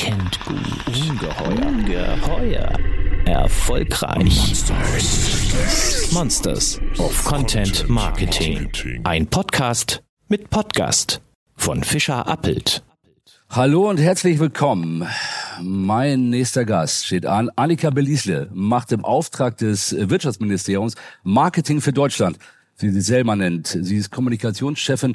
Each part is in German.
erkennt gut. Ungeheuer. Ungeheuer. Erfolgreich. Monsters. Monsters of Content Marketing. Ein Podcast mit Podcast von Fischer Appelt. Hallo und herzlich willkommen. Mein nächster Gast steht an. Annika Belisle macht im Auftrag des Wirtschaftsministeriums Marketing für Deutschland, wie sie selber nennt. Sie ist Kommunikationschefin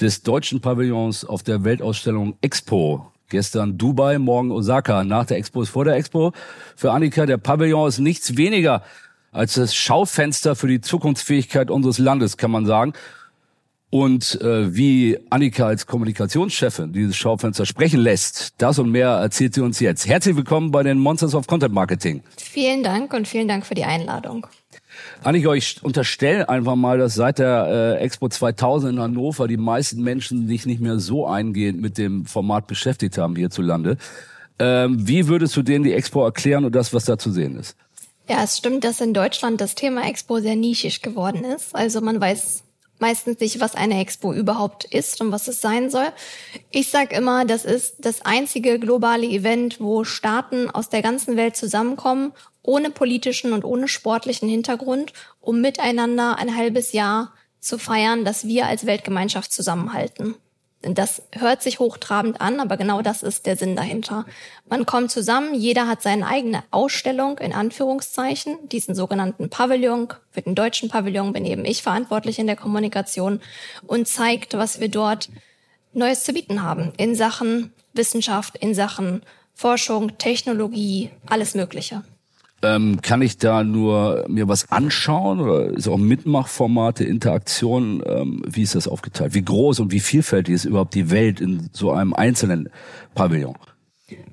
des deutschen Pavillons auf der Weltausstellung Expo. Gestern Dubai, morgen Osaka. Nach der Expo ist vor der Expo. Für Annika, der Pavillon ist nichts weniger als das Schaufenster für die Zukunftsfähigkeit unseres Landes, kann man sagen. Und äh, wie Annika als Kommunikationschefin dieses Schaufenster sprechen lässt, das und mehr erzählt sie uns jetzt. Herzlich willkommen bei den Monsters of Content Marketing. Vielen Dank und vielen Dank für die Einladung. Annika, ich unterstelle einfach mal, dass seit der äh, Expo 2000 in Hannover die meisten Menschen sich nicht mehr so eingehend mit dem Format beschäftigt haben hierzulande. Ähm, wie würdest du denen die Expo erklären und das, was da zu sehen ist? Ja, es stimmt, dass in Deutschland das Thema Expo sehr nischig geworden ist. Also man weiß meistens nicht, was eine Expo überhaupt ist und was es sein soll. Ich sage immer, das ist das einzige globale Event, wo Staaten aus der ganzen Welt zusammenkommen, ohne politischen und ohne sportlichen Hintergrund, um miteinander ein halbes Jahr zu feiern, dass wir als Weltgemeinschaft zusammenhalten. Das hört sich hochtrabend an, aber genau das ist der Sinn dahinter. Man kommt zusammen, jeder hat seine eigene Ausstellung, in Anführungszeichen, diesen sogenannten Pavillon. Für den deutschen Pavillon bin eben ich verantwortlich in der Kommunikation und zeigt, was wir dort Neues zu bieten haben in Sachen Wissenschaft, in Sachen Forschung, Technologie, alles Mögliche. Ähm, kann ich da nur mir was anschauen oder ist auch Mitmachformate, Interaktion? Ähm, wie ist das aufgeteilt? Wie groß und wie vielfältig ist überhaupt die Welt in so einem einzelnen Pavillon?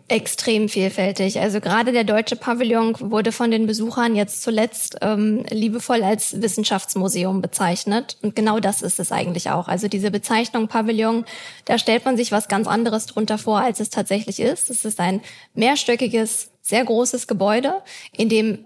Extrem vielfältig. Also gerade der deutsche Pavillon wurde von den Besuchern jetzt zuletzt ähm, liebevoll als Wissenschaftsmuseum bezeichnet. Und genau das ist es eigentlich auch. Also diese Bezeichnung Pavillon, da stellt man sich was ganz anderes drunter vor, als es tatsächlich ist. Es ist ein mehrstöckiges sehr großes Gebäude, in dem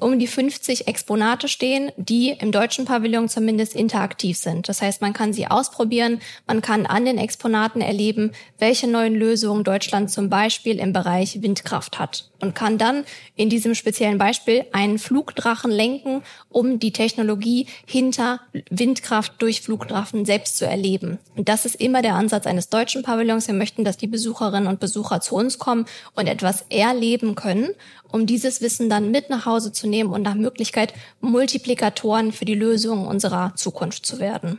um die 50 Exponate stehen, die im deutschen Pavillon zumindest interaktiv sind. Das heißt, man kann sie ausprobieren, man kann an den Exponaten erleben, welche neuen Lösungen Deutschland zum Beispiel im Bereich Windkraft hat und kann dann in diesem speziellen Beispiel einen Flugdrachen lenken, um die Technologie hinter Windkraft durch Flugdrachen selbst zu erleben. Und das ist immer der Ansatz eines deutschen Pavillons. Wir möchten, dass die Besucherinnen und Besucher zu uns kommen und etwas erleben können um dieses Wissen dann mit nach Hause zu nehmen und nach Möglichkeit Multiplikatoren für die Lösung unserer Zukunft zu werden.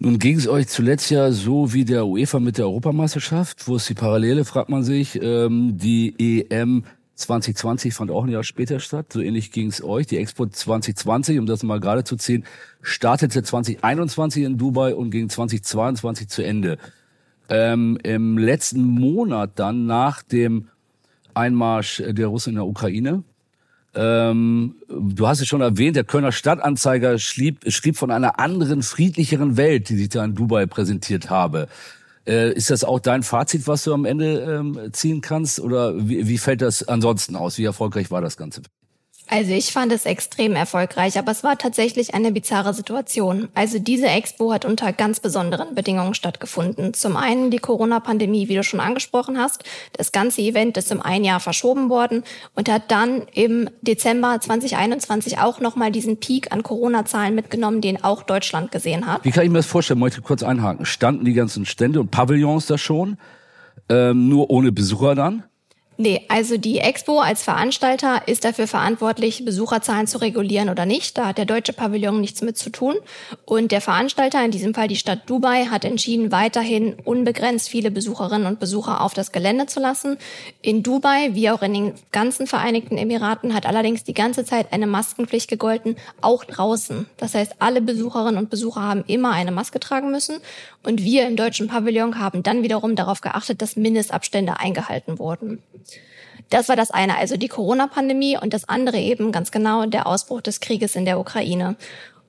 Nun ging es euch zuletzt ja so wie der UEFA mit der Europameisterschaft. Wo ist die Parallele, fragt man sich. Ähm, die EM 2020 fand auch ein Jahr später statt. So ähnlich ging es euch. Die Expo 2020, um das mal gerade zu ziehen, startete 2021 in Dubai und ging 2022 zu Ende. Ähm, Im letzten Monat dann nach dem Einmarsch der Russen in der Ukraine. Ähm, du hast es schon erwähnt, der Kölner Stadtanzeiger schrieb, schrieb von einer anderen, friedlicheren Welt, die sich da in Dubai präsentiert habe. Äh, ist das auch dein Fazit, was du am Ende ähm, ziehen kannst? Oder wie, wie fällt das ansonsten aus? Wie erfolgreich war das Ganze? Also ich fand es extrem erfolgreich, aber es war tatsächlich eine bizarre Situation. Also diese Expo hat unter ganz besonderen Bedingungen stattgefunden. Zum einen die Corona-Pandemie, wie du schon angesprochen hast. Das ganze Event ist um ein Jahr verschoben worden und hat dann im Dezember 2021 auch nochmal diesen Peak an Corona-Zahlen mitgenommen, den auch Deutschland gesehen hat. Wie kann ich mir das vorstellen? Möchte kurz einhaken. Standen die ganzen Stände und Pavillons da schon? Ähm, nur ohne Besucher dann? Nee, also die Expo als Veranstalter ist dafür verantwortlich, Besucherzahlen zu regulieren oder nicht. Da hat der deutsche Pavillon nichts mit zu tun. Und der Veranstalter, in diesem Fall die Stadt Dubai, hat entschieden, weiterhin unbegrenzt viele Besucherinnen und Besucher auf das Gelände zu lassen. In Dubai, wie auch in den ganzen Vereinigten Emiraten, hat allerdings die ganze Zeit eine Maskenpflicht gegolten, auch draußen. Das heißt, alle Besucherinnen und Besucher haben immer eine Maske tragen müssen. Und wir im deutschen Pavillon haben dann wiederum darauf geachtet, dass Mindestabstände eingehalten wurden. Das war das eine, also die Corona-Pandemie und das andere eben ganz genau der Ausbruch des Krieges in der Ukraine.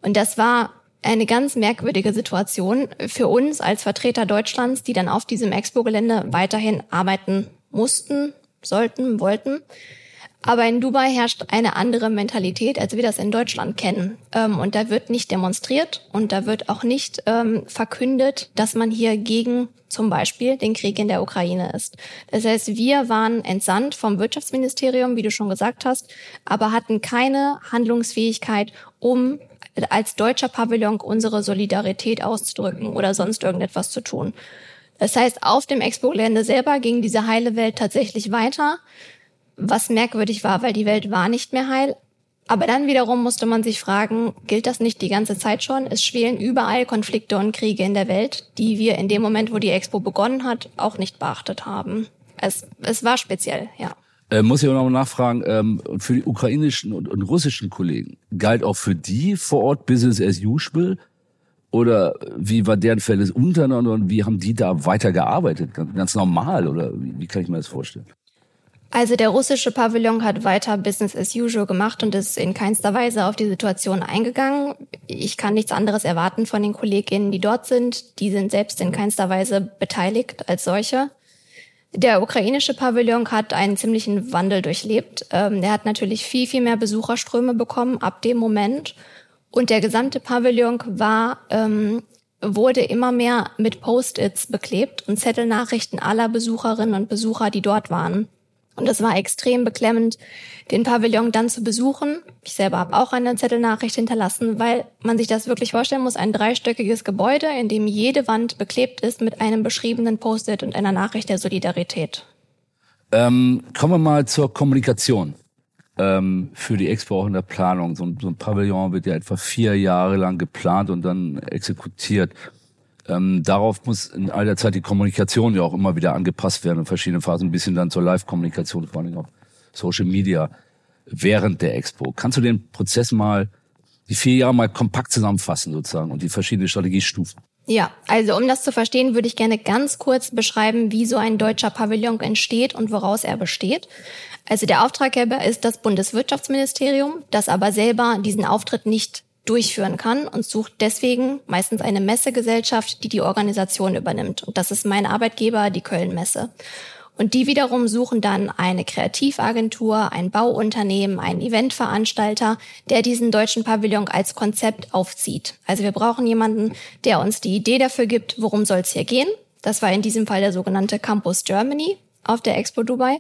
Und das war eine ganz merkwürdige Situation für uns als Vertreter Deutschlands, die dann auf diesem Expo-Gelände weiterhin arbeiten mussten, sollten, wollten. Aber in Dubai herrscht eine andere Mentalität, als wir das in Deutschland kennen. Ähm, und da wird nicht demonstriert und da wird auch nicht ähm, verkündet, dass man hier gegen zum Beispiel den Krieg in der Ukraine ist. Das heißt, wir waren entsandt vom Wirtschaftsministerium, wie du schon gesagt hast, aber hatten keine Handlungsfähigkeit, um als deutscher Pavillon unsere Solidarität auszudrücken oder sonst irgendetwas zu tun. Das heißt, auf dem Expo-Gelände selber ging diese heile Welt tatsächlich weiter was merkwürdig war, weil die Welt war nicht mehr heil. Aber dann wiederum musste man sich fragen, gilt das nicht die ganze Zeit schon? Es schwelen überall Konflikte und Kriege in der Welt, die wir in dem Moment, wo die Expo begonnen hat, auch nicht beachtet haben. Es, es war speziell, ja. Äh, muss ich auch noch nachfragen, ähm, für die ukrainischen und, und russischen Kollegen, galt auch für die vor Ort Business as usual? Oder wie war deren Verhältnis untereinander und wie haben die da weitergearbeitet? Ganz, ganz normal oder wie, wie kann ich mir das vorstellen? Also der russische Pavillon hat weiter Business as usual gemacht und ist in keinster Weise auf die Situation eingegangen. Ich kann nichts anderes erwarten von den Kolleginnen, die dort sind. Die sind selbst in keinster Weise beteiligt als solche. Der ukrainische Pavillon hat einen ziemlichen Wandel durchlebt. Ähm, der hat natürlich viel, viel mehr Besucherströme bekommen ab dem Moment. Und der gesamte Pavillon war ähm, wurde immer mehr mit Post-its beklebt und Zettelnachrichten aller Besucherinnen und Besucher, die dort waren. Und es war extrem beklemmend, den Pavillon dann zu besuchen. Ich selber habe auch eine Zettelnachricht hinterlassen, weil man sich das wirklich vorstellen muss, ein dreistöckiges Gebäude, in dem jede Wand beklebt ist mit einem beschriebenen Post-it und einer Nachricht der Solidarität. Ähm, kommen wir mal zur Kommunikation ähm, für die Expo auch in der Planung. So ein, so ein Pavillon wird ja etwa vier Jahre lang geplant und dann exekutiert. Ähm, darauf muss in all der Zeit die Kommunikation ja auch immer wieder angepasst werden in verschiedenen Phasen, ein bisschen dann zur Live-Kommunikation, vor allem auf Social Media während der Expo. Kannst du den Prozess mal, die vier Jahre mal kompakt zusammenfassen sozusagen und die verschiedenen Strategiestufen? Ja, also um das zu verstehen, würde ich gerne ganz kurz beschreiben, wie so ein deutscher Pavillon entsteht und woraus er besteht. Also der Auftraggeber ist das Bundeswirtschaftsministerium, das aber selber diesen Auftritt nicht durchführen kann und sucht deswegen meistens eine Messegesellschaft, die die Organisation übernimmt. Und das ist mein Arbeitgeber, die Köln Messe. Und die wiederum suchen dann eine Kreativagentur, ein Bauunternehmen, einen Eventveranstalter, der diesen deutschen Pavillon als Konzept aufzieht. Also wir brauchen jemanden, der uns die Idee dafür gibt, worum soll es hier gehen. Das war in diesem Fall der sogenannte Campus Germany auf der Expo Dubai.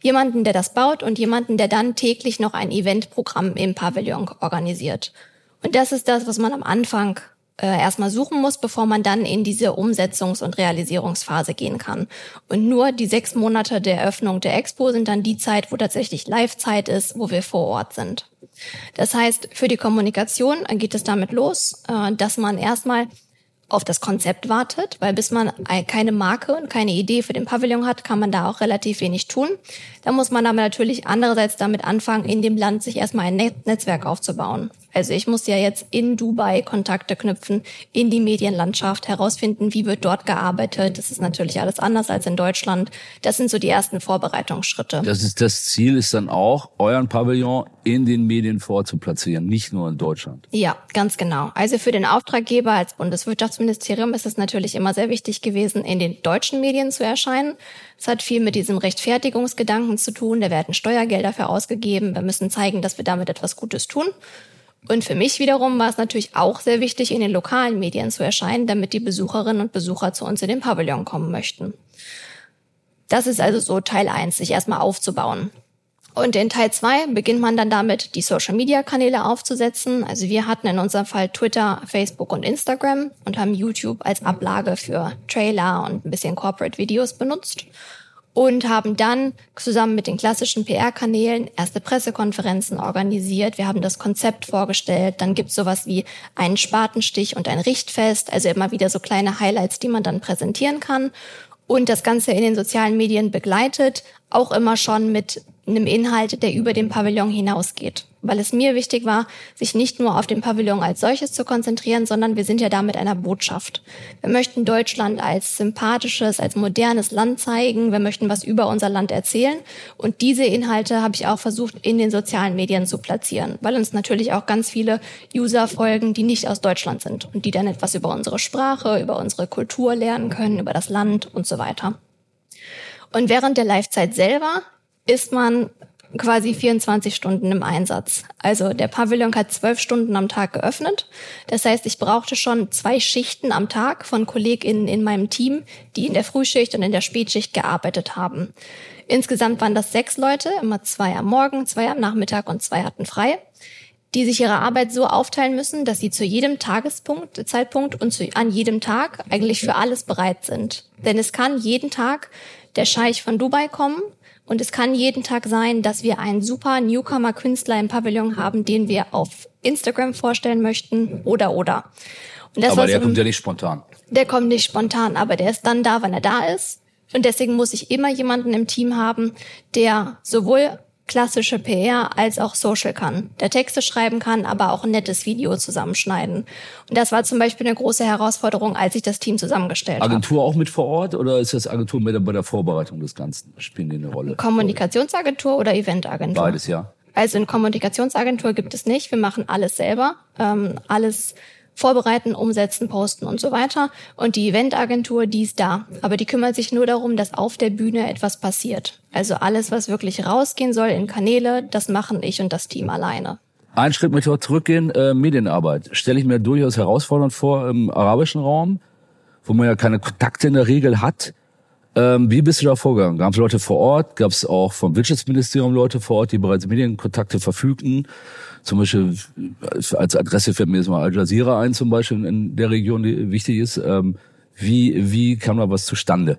Jemanden, der das baut und jemanden, der dann täglich noch ein Eventprogramm im Pavillon organisiert. Und das ist das, was man am Anfang äh, erstmal suchen muss, bevor man dann in diese Umsetzungs- und Realisierungsphase gehen kann. Und nur die sechs Monate der Eröffnung der Expo sind dann die Zeit, wo tatsächlich Live-Zeit ist, wo wir vor Ort sind. Das heißt, für die Kommunikation geht es damit los, äh, dass man erstmal auf das Konzept wartet, weil bis man keine Marke und keine Idee für den Pavillon hat, kann man da auch relativ wenig tun. Da muss man aber natürlich andererseits damit anfangen, in dem Land sich erstmal ein Netzwerk aufzubauen. Also ich muss ja jetzt in Dubai Kontakte knüpfen, in die Medienlandschaft herausfinden, wie wird dort gearbeitet. Das ist natürlich alles anders als in Deutschland. Das sind so die ersten Vorbereitungsschritte. Das ist das Ziel ist dann auch, euren Pavillon in den Medien vorzuplatzieren, nicht nur in Deutschland. Ja, ganz genau. Also für den Auftraggeber als Bundeswirtschaftsministerium ist es natürlich immer sehr wichtig gewesen, in den deutschen Medien zu erscheinen. Es hat viel mit diesem Rechtfertigungsgedanken zu tun. Da werden Steuergelder für ausgegeben. Wir müssen zeigen, dass wir damit etwas Gutes tun. Und für mich wiederum war es natürlich auch sehr wichtig, in den lokalen Medien zu erscheinen, damit die Besucherinnen und Besucher zu uns in den Pavillon kommen möchten. Das ist also so Teil eins, sich erstmal aufzubauen. Und in Teil zwei beginnt man dann damit, die Social-Media-Kanäle aufzusetzen. Also wir hatten in unserem Fall Twitter, Facebook und Instagram und haben YouTube als Ablage für Trailer und ein bisschen Corporate-Videos benutzt und haben dann zusammen mit den klassischen PR-Kanälen erste Pressekonferenzen organisiert. Wir haben das Konzept vorgestellt. Dann gibt's sowas wie einen Spatenstich und ein Richtfest, also immer wieder so kleine Highlights, die man dann präsentieren kann. Und das Ganze in den sozialen Medien begleitet, auch immer schon mit einem Inhalt, der über den Pavillon hinausgeht. Weil es mir wichtig war, sich nicht nur auf den Pavillon als solches zu konzentrieren, sondern wir sind ja da mit einer Botschaft. Wir möchten Deutschland als sympathisches, als modernes Land zeigen. Wir möchten was über unser Land erzählen. Und diese Inhalte habe ich auch versucht, in den sozialen Medien zu platzieren, weil uns natürlich auch ganz viele User folgen, die nicht aus Deutschland sind und die dann etwas über unsere Sprache, über unsere Kultur lernen können, über das Land und so weiter. Und während der Livezeit selber ist man quasi 24 Stunden im Einsatz. Also der Pavillon hat zwölf Stunden am Tag geöffnet. Das heißt, ich brauchte schon zwei Schichten am Tag von KollegInnen in meinem Team, die in der Frühschicht und in der Spätschicht gearbeitet haben. Insgesamt waren das sechs Leute, immer zwei am Morgen, zwei am Nachmittag und zwei hatten frei die sich ihre Arbeit so aufteilen müssen, dass sie zu jedem Tagespunkt, Zeitpunkt und zu, an jedem Tag eigentlich für alles bereit sind. Denn es kann jeden Tag der Scheich von Dubai kommen und es kann jeden Tag sein, dass wir einen super Newcomer-Künstler im Pavillon haben, den wir auf Instagram vorstellen möchten oder oder. aber der kommt ja nicht spontan. Der kommt nicht spontan, aber der ist dann da, wenn er da ist. Und deswegen muss ich immer jemanden im Team haben, der sowohl klassische PR als auch Social kann. Der Texte schreiben kann, aber auch ein nettes Video zusammenschneiden. Und das war zum Beispiel eine große Herausforderung, als ich das Team zusammengestellt habe. Agentur auch mit vor Ort oder ist das Agentur mit bei der Vorbereitung des Ganzen? Spielen die eine Rolle? Kommunikationsagentur oder Eventagentur? Beides, ja. Also in Kommunikationsagentur gibt es nicht. Wir machen alles selber. Ähm, alles vorbereiten, umsetzen, posten und so weiter. Und die Eventagentur, die ist da. Aber die kümmert sich nur darum, dass auf der Bühne etwas passiert. Also alles, was wirklich rausgehen soll in Kanäle, das machen ich und das Team alleine. Ein Schritt möchte ich auch zurückgehen, äh, Medienarbeit. Stelle ich mir durchaus herausfordernd vor im arabischen Raum, wo man ja keine Kontakte in der Regel hat. Ähm, wie bist du da vorgegangen? Gab es Leute vor Ort? Gab es auch vom Wirtschaftsministerium Leute vor Ort, die bereits Medienkontakte verfügten? Zum Beispiel als Adresse fällt mir jetzt mal Al Jazeera ein, zum Beispiel in der Region, die wichtig ist. Ähm, wie, wie kam da was zustande?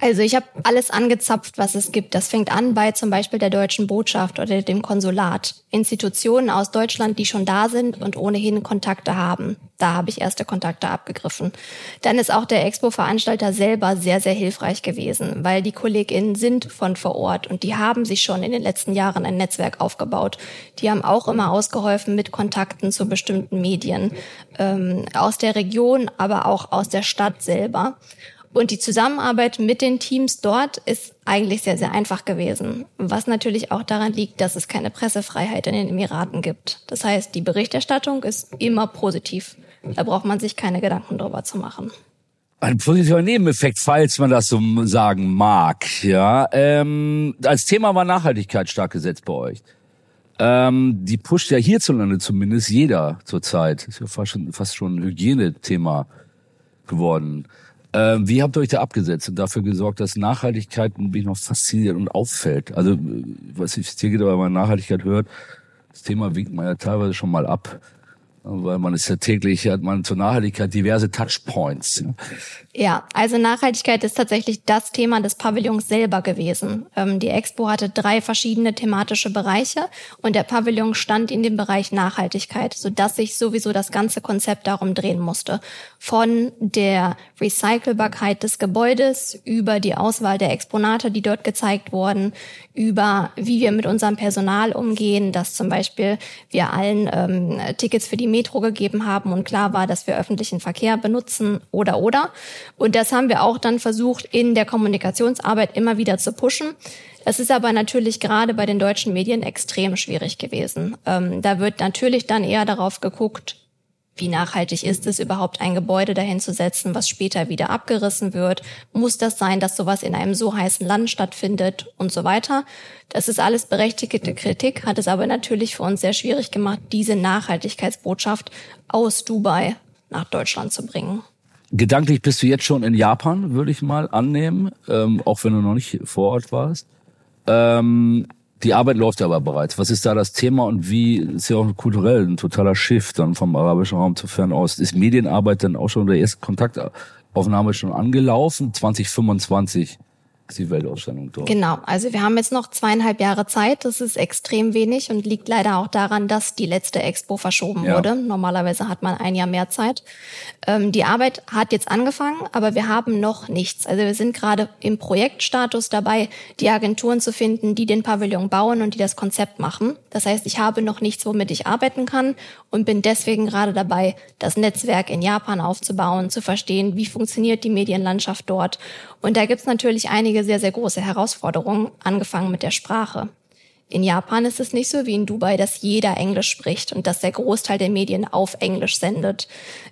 Also ich habe alles angezapft, was es gibt. Das fängt an bei zum Beispiel der deutschen Botschaft oder dem Konsulat. Institutionen aus Deutschland, die schon da sind und ohnehin Kontakte haben. Da habe ich erste Kontakte abgegriffen. Dann ist auch der Expo-Veranstalter selber sehr, sehr hilfreich gewesen, weil die KollegInnen sind von vor Ort und die haben sich schon in den letzten Jahren ein Netzwerk aufgebaut. Die haben auch immer ausgeholfen mit Kontakten zu bestimmten Medien ähm, aus der Region, aber auch aus der Stadt selber. Und die Zusammenarbeit mit den Teams dort ist eigentlich sehr, sehr einfach gewesen. Was natürlich auch daran liegt, dass es keine Pressefreiheit in den Emiraten gibt. Das heißt, die Berichterstattung ist immer positiv. Da braucht man sich keine Gedanken drüber zu machen. Ein positiver Nebeneffekt, falls man das so sagen mag. Ja, ähm, als Thema war Nachhaltigkeit stark gesetzt bei euch. Ähm, die pusht ja hierzulande zumindest jeder zurzeit. Ist ja fast schon, fast schon ein Hygienethema geworden. Ähm, wie habt ihr euch da abgesetzt und dafür gesorgt, dass Nachhaltigkeit mich noch fasziniert und auffällt? Also, was ich hier geht, wenn man Nachhaltigkeit hört, das Thema winkt man ja teilweise schon mal ab weil man ist ja täglich, hat man zur Nachhaltigkeit diverse Touchpoints. Ja, also Nachhaltigkeit ist tatsächlich das Thema des Pavillons selber gewesen. Ähm, die Expo hatte drei verschiedene thematische Bereiche und der Pavillon stand in dem Bereich Nachhaltigkeit, sodass sich sowieso das ganze Konzept darum drehen musste. Von der Recycelbarkeit des Gebäudes über die Auswahl der Exponate, die dort gezeigt wurden, über wie wir mit unserem Personal umgehen, dass zum Beispiel wir allen ähm, Tickets für die Metro gegeben haben und klar war, dass wir öffentlichen Verkehr benutzen oder oder. Und das haben wir auch dann versucht, in der Kommunikationsarbeit immer wieder zu pushen. Das ist aber natürlich gerade bei den deutschen Medien extrem schwierig gewesen. Ähm, da wird natürlich dann eher darauf geguckt, wie nachhaltig ist es überhaupt, ein Gebäude dahin zu setzen, was später wieder abgerissen wird? Muss das sein, dass sowas in einem so heißen Land stattfindet und so weiter? Das ist alles berechtigte Kritik, hat es aber natürlich für uns sehr schwierig gemacht, diese Nachhaltigkeitsbotschaft aus Dubai nach Deutschland zu bringen. Gedanklich bist du jetzt schon in Japan, würde ich mal annehmen, ähm, auch wenn du noch nicht vor Ort warst. Ähm, die Arbeit läuft aber bereits. Was ist da das Thema und wie ist ja auch kulturell ein totaler Shift dann vom arabischen Raum zu Fernost? Ist Medienarbeit dann auch schon der erste Kontaktaufnahme schon angelaufen? 2025 Weltausstellung dort. Genau, also wir haben jetzt noch zweieinhalb Jahre Zeit. Das ist extrem wenig und liegt leider auch daran, dass die letzte Expo verschoben ja. wurde. Normalerweise hat man ein Jahr mehr Zeit. Ähm, die Arbeit hat jetzt angefangen, aber wir haben noch nichts. Also wir sind gerade im Projektstatus dabei, die Agenturen zu finden, die den Pavillon bauen und die das Konzept machen. Das heißt, ich habe noch nichts, womit ich arbeiten kann und bin deswegen gerade dabei, das Netzwerk in Japan aufzubauen, zu verstehen, wie funktioniert die Medienlandschaft dort. Und da gibt's natürlich einige sehr, sehr große Herausforderungen, angefangen mit der Sprache. In Japan ist es nicht so wie in Dubai, dass jeder Englisch spricht und dass der Großteil der Medien auf Englisch sendet.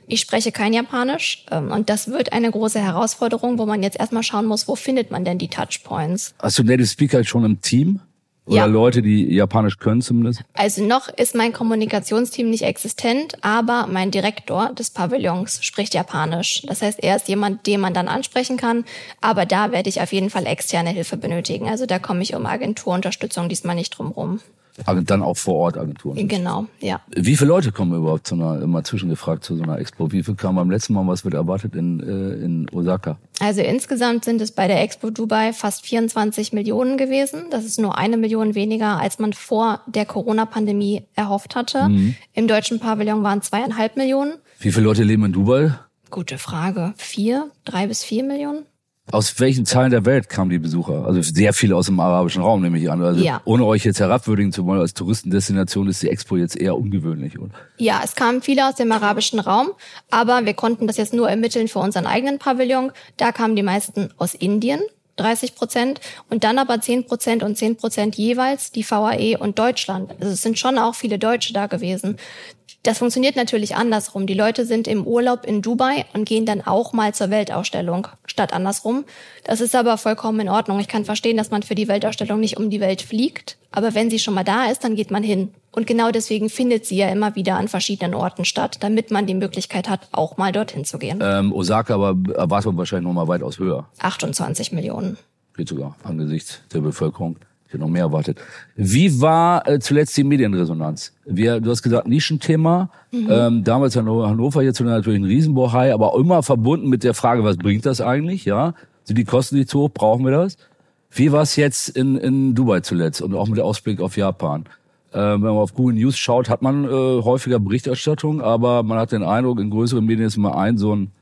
Ich spreche kein Japanisch ähm, und das wird eine große Herausforderung, wo man jetzt erstmal schauen muss, wo findet man denn die Touchpoints? Hast du Native Speaker schon im Team? Oder Ja. Leute, die Japanisch können zumindest? Also noch ist mein Kommunikationsteam nicht existent, aber mein Direktor des Pavillons spricht Japanisch. Das heißt, er ist jemand, den man dann ansprechen kann. Aber da werde ich auf jeden Fall externe Hilfe benötigen. Also da komme ich um Agenturunterstützung diesmal nicht drum rum. Dann auch vor Ort Agenturen. Genau, ja. Wie viele Leute kommen überhaupt zu einer, immer zwischengefragt zu so einer Expo? Wie viel kam beim letzten Mal, was wird erwartet in, äh, in Osaka? Also insgesamt sind es bei der Expo Dubai fast 24 Millionen gewesen. Das ist nur eine Million weniger, als man vor der Corona-Pandemie erhofft hatte. Im deutschen Pavillon waren zweieinhalb Millionen. Wie viele Leute leben in Dubai? Gute Frage. Vier, drei bis vier Millionen? Aus welchen Teilen der Welt kamen die Besucher? Also sehr viele aus dem arabischen Raum, nehme ich an. Also Ja. ohne euch jetzt herabwürdigen zu wollen, als Touristendestination ist die Expo jetzt eher ungewöhnlich. Oder? Ja, es kamen viele aus dem arabischen Raum, aber wir konnten das jetzt nur ermitteln für unseren eigenen Pavillon. Da kamen die meisten aus Indien, 30 Prozent, und dann aber 10 Prozent und 10 Prozent jeweils die VAE und Deutschland. Also es sind schon auch viele Deutsche da gewesen. Das funktioniert natürlich andersrum. Die Leute sind im Urlaub in Dubai und gehen dann auch mal zur Weltausstellung statt andersrum. Das ist aber vollkommen in Ordnung. Ich kann verstehen, dass man für die Weltausstellung nicht um die Welt fliegt, aber wenn sie schon mal da ist, dann geht man hin. Und genau deswegen findet sie ja immer wieder an verschiedenen Orten statt, damit man die Möglichkeit hat, auch mal dorthin zu gehen. Ähm, Osaka aber erwartet man wahrscheinlich noch mal weitaus höher. 28 Millionen. Geht sogar angesichts der Bevölkerung. Ich hätte noch mehr erwartet. Wie war äh, zuletzt die Medienresonanz? Wir, du hast gesagt, Nischenthema. Ähm, damals Hanno- Hannover, jetzt natürlich ein Riesenbohai, aber immer verbunden mit der Frage, was bringt das eigentlich? Ja, sind die Kosten nicht zu hoch? Brauchen wir das? Wie war es jetzt in, in Dubai zuletzt und auch mit der Ausblick auf Japan? Äh, wenn man auf Google News schaut, hat man äh, häufiger Berichterstattung, aber man hat den Eindruck, in größeren Medien ist immer ein so ein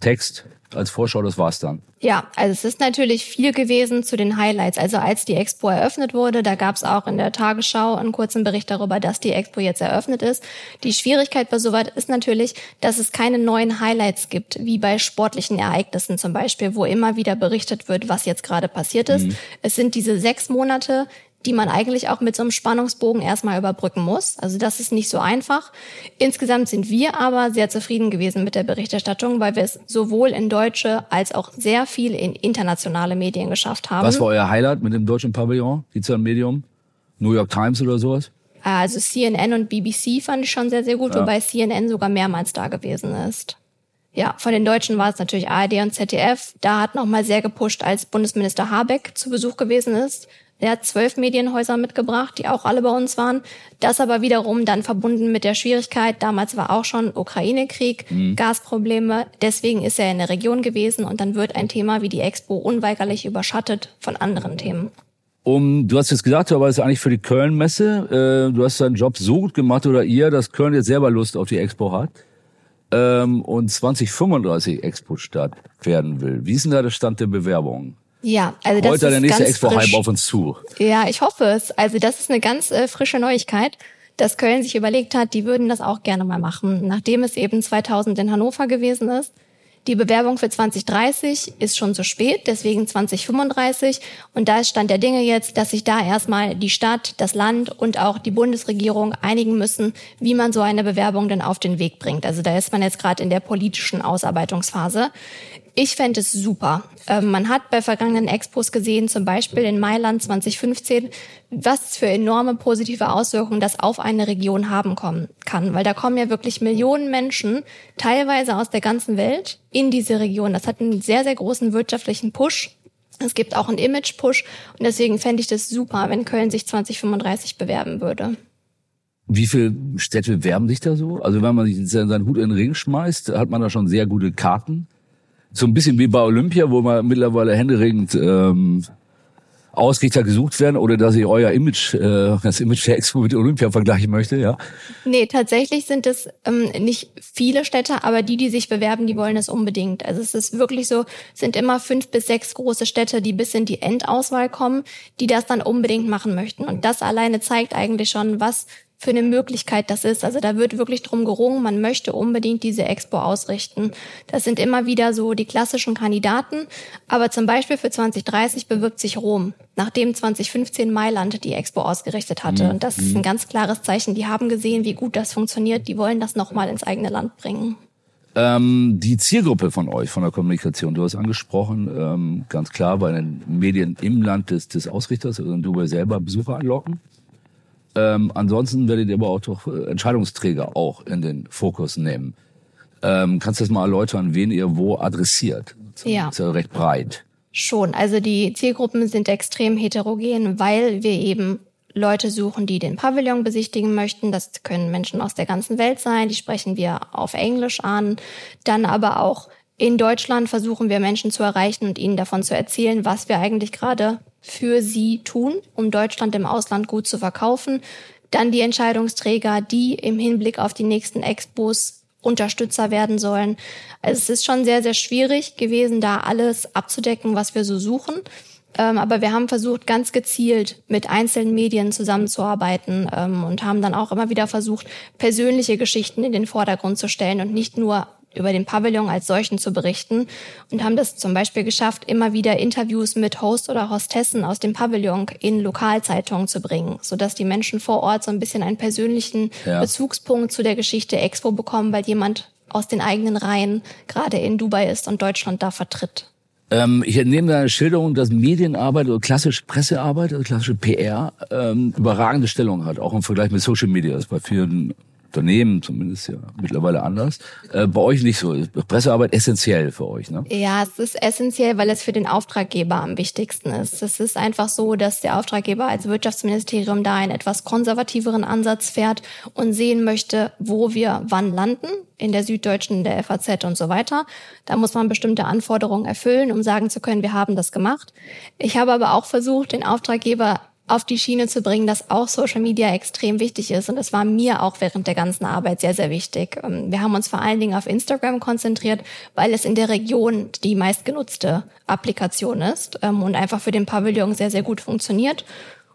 Text als Vorschau, das war's dann. Ja, also es ist natürlich viel gewesen zu den Highlights. Also als die Expo eröffnet wurde, da gab es auch in der Tagesschau einen kurzen Bericht darüber, dass die Expo jetzt eröffnet ist. Die Schwierigkeit bei soweit ist natürlich, dass es keine neuen Highlights gibt, wie bei sportlichen Ereignissen zum Beispiel, wo immer wieder berichtet wird, was jetzt gerade passiert ist. Es sind diese sechs Monate, die man eigentlich auch mit so einem Spannungsbogen erstmal überbrücken muss. Also das ist nicht so einfach. Insgesamt sind wir aber sehr zufrieden gewesen mit der Berichterstattung, weil wir es sowohl in deutsche als auch sehr viel in internationale Medien geschafft haben. Was war euer Highlight mit dem deutschen Pavillon? Da ein Medium? New York Times oder sowas? Also CNN und BBC fand ich schon sehr, sehr gut, wobei CNN sogar mehrmals da gewesen ist. Ja, von den Deutschen war es natürlich ARD und ZDF. Da hat nochmal sehr gepusht, als Bundesminister Habeck zu Besuch gewesen ist. Er hat zwölf Medienhäuser mitgebracht, die auch alle bei uns waren. Das aber wiederum dann verbunden mit der Schwierigkeit, damals war auch schon Ukraine-Krieg, Gasprobleme. Deswegen ist er in der Region gewesen und dann wird ein Thema wie die Expo unweigerlich überschattet von anderen Themen. Um, du hast jetzt gesagt, du arbeitest eigentlich für die Köln-Messe. Äh, du hast deinen Job so gut gemacht oder ihr, dass Köln jetzt selber Lust auf die Expo hat ähm, und 2035 Expo statt werden will. Wie ist denn da der Stand der Bewerbung? Ja, also das Heute ist der nächste Expo-Hype auf uns zu. Ja, ich hoffe es. Also das ist eine ganz äh, frische Neuigkeit, dass Köln sich überlegt hat, die würden das auch gerne mal machen, nachdem es eben 2000 in Hannover gewesen ist. Die Bewerbung für 2030 ist schon zu spät, deswegen 2035. Und da ist Stand der Dinge jetzt, dass sich da erstmal die Stadt, das Land und auch die Bundesregierung einigen müssen, wie man so eine Bewerbung denn auf den Weg bringt. Also da ist man jetzt gerade in der politischen Ausarbeitungsphase. Ich fände es super. Ähm, man hat bei vergangenen Expos gesehen, zum Beispiel in Mailand 2015, was für enorme positive Auswirkungen das auf eine Region haben kommen kann. Weil da kommen ja wirklich Millionen Menschen, teilweise aus der ganzen Welt, in diese Region. Das hat einen sehr, sehr großen wirtschaftlichen Push. Es gibt auch einen Image-Push. Und deswegen fände ich das super, wenn Köln sich 2035 bewerben würde. Wie viele Städte werben sich da so? Also wenn man sich seinen Hut in den Ring schmeißt, hat man da schon sehr gute Karten. So ein bisschen wie bei Olympia, wo man mittlerweile händeringend ähm, Ausrichter gesucht werden oder dass ich euer Image, äh, das Image der Expo mit Olympia vergleichen möchte, ja. Nee, tatsächlich sind es ähm, nicht viele Städte, aber die, die sich bewerben, die wollen es unbedingt. Also es ist wirklich so, sind immer fünf bis sechs große Städte, die bis in die Endauswahl kommen, die das dann unbedingt machen möchten. Und das alleine zeigt eigentlich schon, was für eine Möglichkeit das ist. Also da wird wirklich drum gerungen, man möchte unbedingt diese Expo ausrichten. Das sind immer wieder so die klassischen Kandidaten. Aber zum Beispiel für 2030 bewirbt sich Rom, nachdem 2015 Mailand die Expo ausgerichtet hatte. Und das ist ein ganz klares Zeichen. Die haben gesehen, wie gut das funktioniert. Die wollen das nochmal ins eigene Land bringen. Ähm, die Zielgruppe von euch, von der Kommunikation, du hast angesprochen, ähm, ganz klar bei den Medien im Land des, des Ausrichters, also du willst selber Besucher anlocken. Ähm, ansonsten werdet ihr aber auch doch äh, Entscheidungsträger auch in den Fokus nehmen. Ähm, kannst du das mal erläutern, wen ihr wo adressiert? Das ja. ist ja recht breit. Schon. Also die Zielgruppen sind extrem heterogen, weil wir eben Leute suchen, die den Pavillon besichtigen möchten. Das können Menschen aus der ganzen Welt sein. Die sprechen wir auf Englisch an. Dann aber auch in Deutschland versuchen wir Menschen zu erreichen und ihnen davon zu erzählen, was wir eigentlich gerade für sie tun, um Deutschland im Ausland gut zu verkaufen. Dann die Entscheidungsträger, die im Hinblick auf die nächsten Expos Unterstützer werden sollen. Also es ist schon sehr, sehr schwierig gewesen, da alles abzudecken, was wir so suchen. Ähm, aber wir haben versucht, ganz gezielt mit einzelnen Medien zusammenzuarbeiten ähm, und haben dann auch immer wieder versucht, persönliche Geschichten in den Vordergrund zu stellen und nicht nur über den Pavillon als solchen zu berichten und haben das zum Beispiel geschafft, immer wieder Interviews mit Host oder Hostessen aus dem Pavillon in Lokalzeitungen zu bringen, sodass die Menschen vor Ort so ein bisschen einen persönlichen ja. Bezugspunkt zu der Geschichte Expo bekommen, weil jemand aus den eigenen Reihen gerade in Dubai ist und Deutschland da vertritt. Ähm, ich entnehme deine Schilderung, dass Medienarbeit oder klassische Pressearbeit, also klassische PR, ähm, überragende Stellung hat, auch im Vergleich mit Social Media. Das ist bei vielen Unternehmen zumindest ja mittlerweile anders. Äh, bei euch nicht so. Pressearbeit essentiell für euch, ne? Ja, es ist essentiell, weil es für den Auftraggeber am wichtigsten ist. Es ist einfach so, dass der Auftraggeber als Wirtschaftsministerium da einen etwas konservativeren Ansatz fährt und sehen möchte, wo wir wann landen, in der Süddeutschen, der FAZ und so weiter. Da muss man bestimmte Anforderungen erfüllen, um sagen zu können, wir haben das gemacht. Ich habe aber auch versucht, den Auftraggeber auf die Schiene zu bringen, dass auch Social Media extrem wichtig ist. Und es war mir auch während der ganzen Arbeit sehr, sehr wichtig. Ähm, wir haben uns vor allen Dingen auf Instagram konzentriert, weil es in der Region die meistgenutzte Applikation ist ähm, und einfach für den Pavillon sehr, sehr gut funktioniert.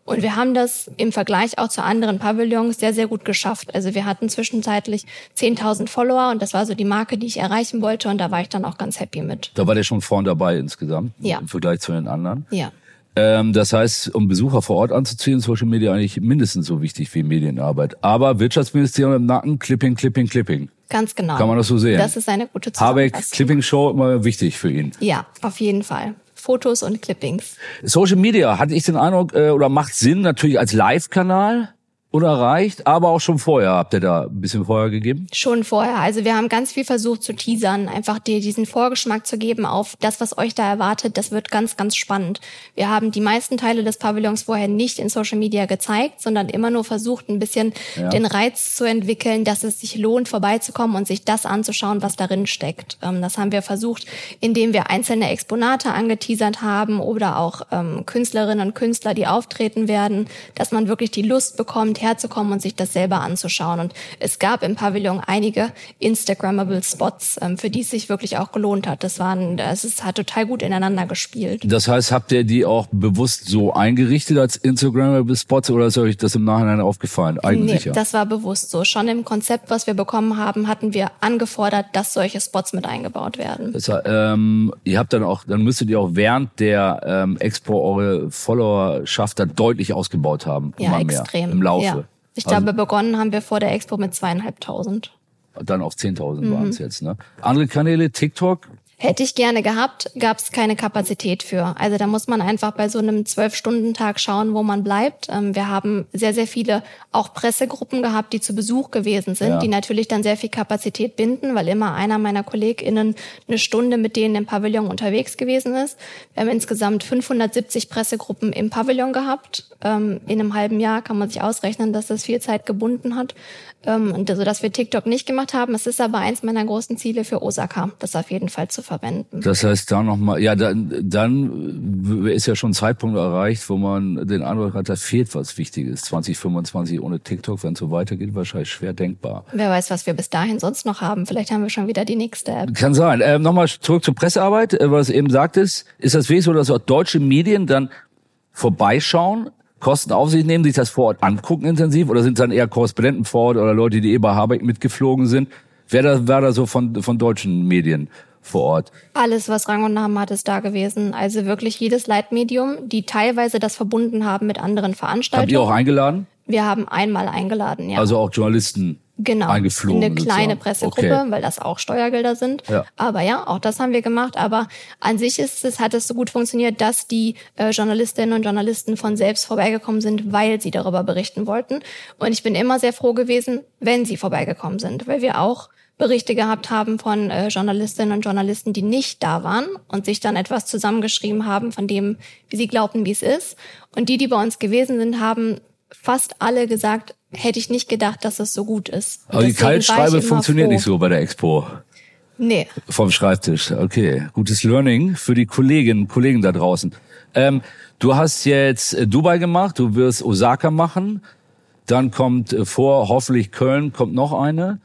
Und wir haben das im Vergleich auch zu anderen Pavillons sehr, sehr gut geschafft. Also wir hatten zwischenzeitlich 10.000 Follower und das war so die Marke, die ich erreichen wollte und da war ich dann auch ganz happy mit. Da war der schon vorn dabei insgesamt ja. im Vergleich zu den anderen. Ja. Ähm, das heißt, um Besucher vor Ort anzuziehen, Social Media eigentlich mindestens so wichtig wie Medienarbeit. Aber Wirtschaftsministerium im Nacken, Clipping, Clipping, Clipping. Ganz genau. Kann man das so sehen? Das ist eine gute Habeck, Clipping Show immer wichtig für ihn. Ja, auf jeden Fall. Fotos und Clippings. Social Media, hatte ich den Eindruck, äh, oder macht Sinn natürlich als Live-Kanal? Unerreicht, aber auch schon vorher habt ihr da ein bisschen vorher gegeben? Schon vorher. Also wir haben ganz viel versucht zu teasern, einfach dir diesen Vorgeschmack zu geben auf das, was euch da erwartet. Das wird ganz, ganz spannend. Wir haben die meisten Teile des Pavillons vorher nicht in Social Media gezeigt, sondern immer nur versucht, ein bisschen ja. den Reiz zu entwickeln, dass es sich lohnt, vorbeizukommen und sich das anzuschauen, was darin steckt. Ähm, das haben wir versucht, indem wir einzelne Exponate angeteasert haben oder auch ähm, Künstlerinnen und Künstler, die auftreten werden, dass man wirklich die Lust bekommt, herzukommen und sich das selber anzuschauen. Und es gab im Pavillon einige Instagrammable Spots, ähm, für die es sich wirklich auch gelohnt hat. Das waren, das ist, hat total gut ineinander gespielt. Das heißt, habt ihr die auch bewusst so eingerichtet als Instagrammable Spots oder ist euch das im Nachhinein aufgefallen? Eigentlich nee, das war bewusst so. Schon im Konzept, was wir bekommen haben, hatten wir angefordert, dass solche Spots mit eingebaut werden. Das ähm, ihr habt dann auch, dann müsstet ihr auch während der ähm, Expo eure Followerschaft da deutlich ausgebaut haben. Ja, extrem. Im Laufe. Ich also, glaube, begonnen haben wir vor der Expo mit zweieinhalbtausend. Dann auf 10.000 mhm. waren es jetzt. Ne? Andere Kanäle, TikTok, Hätte ich gerne gehabt, gab es keine Kapazität für. Also da muss man einfach bei so einem Zwölf-Stunden-Tag schauen, wo man bleibt. Ähm, wir haben sehr, sehr viele auch Pressegruppen gehabt, die zu Besuch gewesen sind, ja. die natürlich dann sehr viel Kapazität binden, weil immer einer meiner KollegInnen eine Stunde mit denen im Pavillon unterwegs gewesen ist. Wir haben insgesamt 570 Pressegruppen im Pavillon gehabt. Ähm, in einem halben Jahr kann man sich ausrechnen, dass das viel Zeit gebunden hat. Ähm, also, dass wir TikTok nicht gemacht haben. Es ist aber eins meiner großen Ziele für Osaka, das auf jeden Fall zu verwenden. Das heißt, da nochmal, ja, dann, dann ist ja schon ein Zeitpunkt erreicht, wo man den Eindruck hat, da fehlt was Wichtiges. 2025 ohne TikTok, wenn es so weitergeht, wahrscheinlich schwer denkbar. Wer weiß, was wir bis dahin sonst noch haben. Vielleicht haben wir schon wieder die nächste App. Kann sein. Ähm, nochmal zurück zur Pressearbeit, äh, was eben sagtest. Ist das wirklich so, dass auch deutsche Medien dann vorbeischauen Kosten auf sich nehmen, sich das vor Ort angucken intensiv oder sind es dann eher Korrespondenten vor Ort oder Leute, die eh bei Habeck mitgeflogen sind? Wer da, wer da so von, von deutschen Medien vor Ort? Alles, was Rang und Namen hat, ist da gewesen. Also wirklich jedes Leitmedium, die teilweise das verbunden haben mit anderen Veranstaltungen. Habt ihr auch eingeladen? Wir haben einmal eingeladen, ja. Also auch Journalisten genau, eingeflogen. In eine kleine sozusagen. Pressegruppe, Okay. weil das auch Steuergelder sind. Ja. Aber ja, auch das haben wir gemacht. Aber an sich ist es, hat es so gut funktioniert, dass die äh, Journalistinnen und Journalisten von selbst vorbeigekommen sind, weil sie darüber berichten wollten. Und ich bin immer sehr froh gewesen, wenn sie vorbeigekommen sind, weil wir auch Berichte gehabt haben von äh, Journalistinnen und Journalisten, die nicht da waren und sich dann etwas zusammengeschrieben haben von dem, wie sie glaubten, wie es ist. Und die, die bei uns gewesen sind, haben fast alle gesagt, hätte ich nicht gedacht, dass es so gut ist. Und Aber die Kaltschreibe funktioniert froh. nicht so bei der Expo. Nee, Vom Schreibtisch. Okay. Gutes Learning für die Kolleginnen und Kollegen da draußen. Ähm, du hast jetzt äh, Dubai gemacht, du wirst Osaka machen. Dann kommt äh, vor, hoffentlich Köln, kommt noch eine.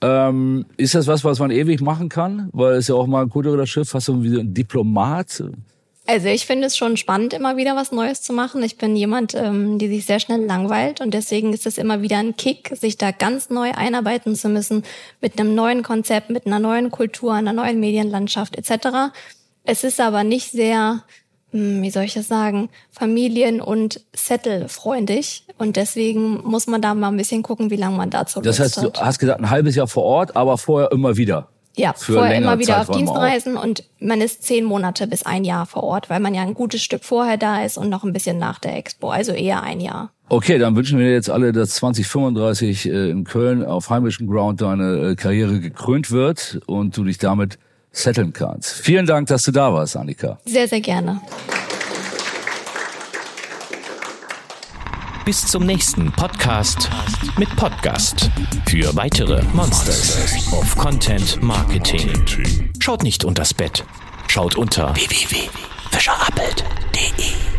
Ähm, ist das was, was man ewig machen kann? Weil es ja auch mal ein kulturelles Schiff, hast du wie so ein Diplomat? Also ich finde es schon spannend, immer wieder was Neues zu machen. Ich bin jemand, ähm, die sich sehr schnell langweilt und deswegen ist es immer wieder ein Kick, sich da ganz neu einarbeiten zu müssen mit einem neuen Konzept, mit einer neuen Kultur, einer neuen Medienlandschaft etc. Es ist aber nicht sehr, hm, wie soll ich das sagen, familien- und Settle-freundlich und deswegen muss man da mal ein bisschen gucken, wie lange man dazu Das heißt, du hat. hast gesagt, ein halbes Jahr vor Ort, aber vorher immer wieder. Ja, für vorher immer wieder auf Zeiträume auch. Dienstreisen und man ist zehn Monate bis ein Jahr vor Ort, weil man ja ein gutes Stück vorher da ist und noch ein bisschen nach der Expo, also eher ein Jahr. Okay, dann wünschen wir dir jetzt alle, dass 2035 äh, in Köln auf heimischem Ground deine äh, Karriere gekrönt wird und du dich damit setteln kannst. Vielen Dank, dass du da warst, Annika. Sehr, sehr gerne. Bis zum nächsten Podcast mit Podcast. Für weitere Monsters of Content Marketing. Schaut nicht unters Bett. Schaut unter www.fischerappelt.de.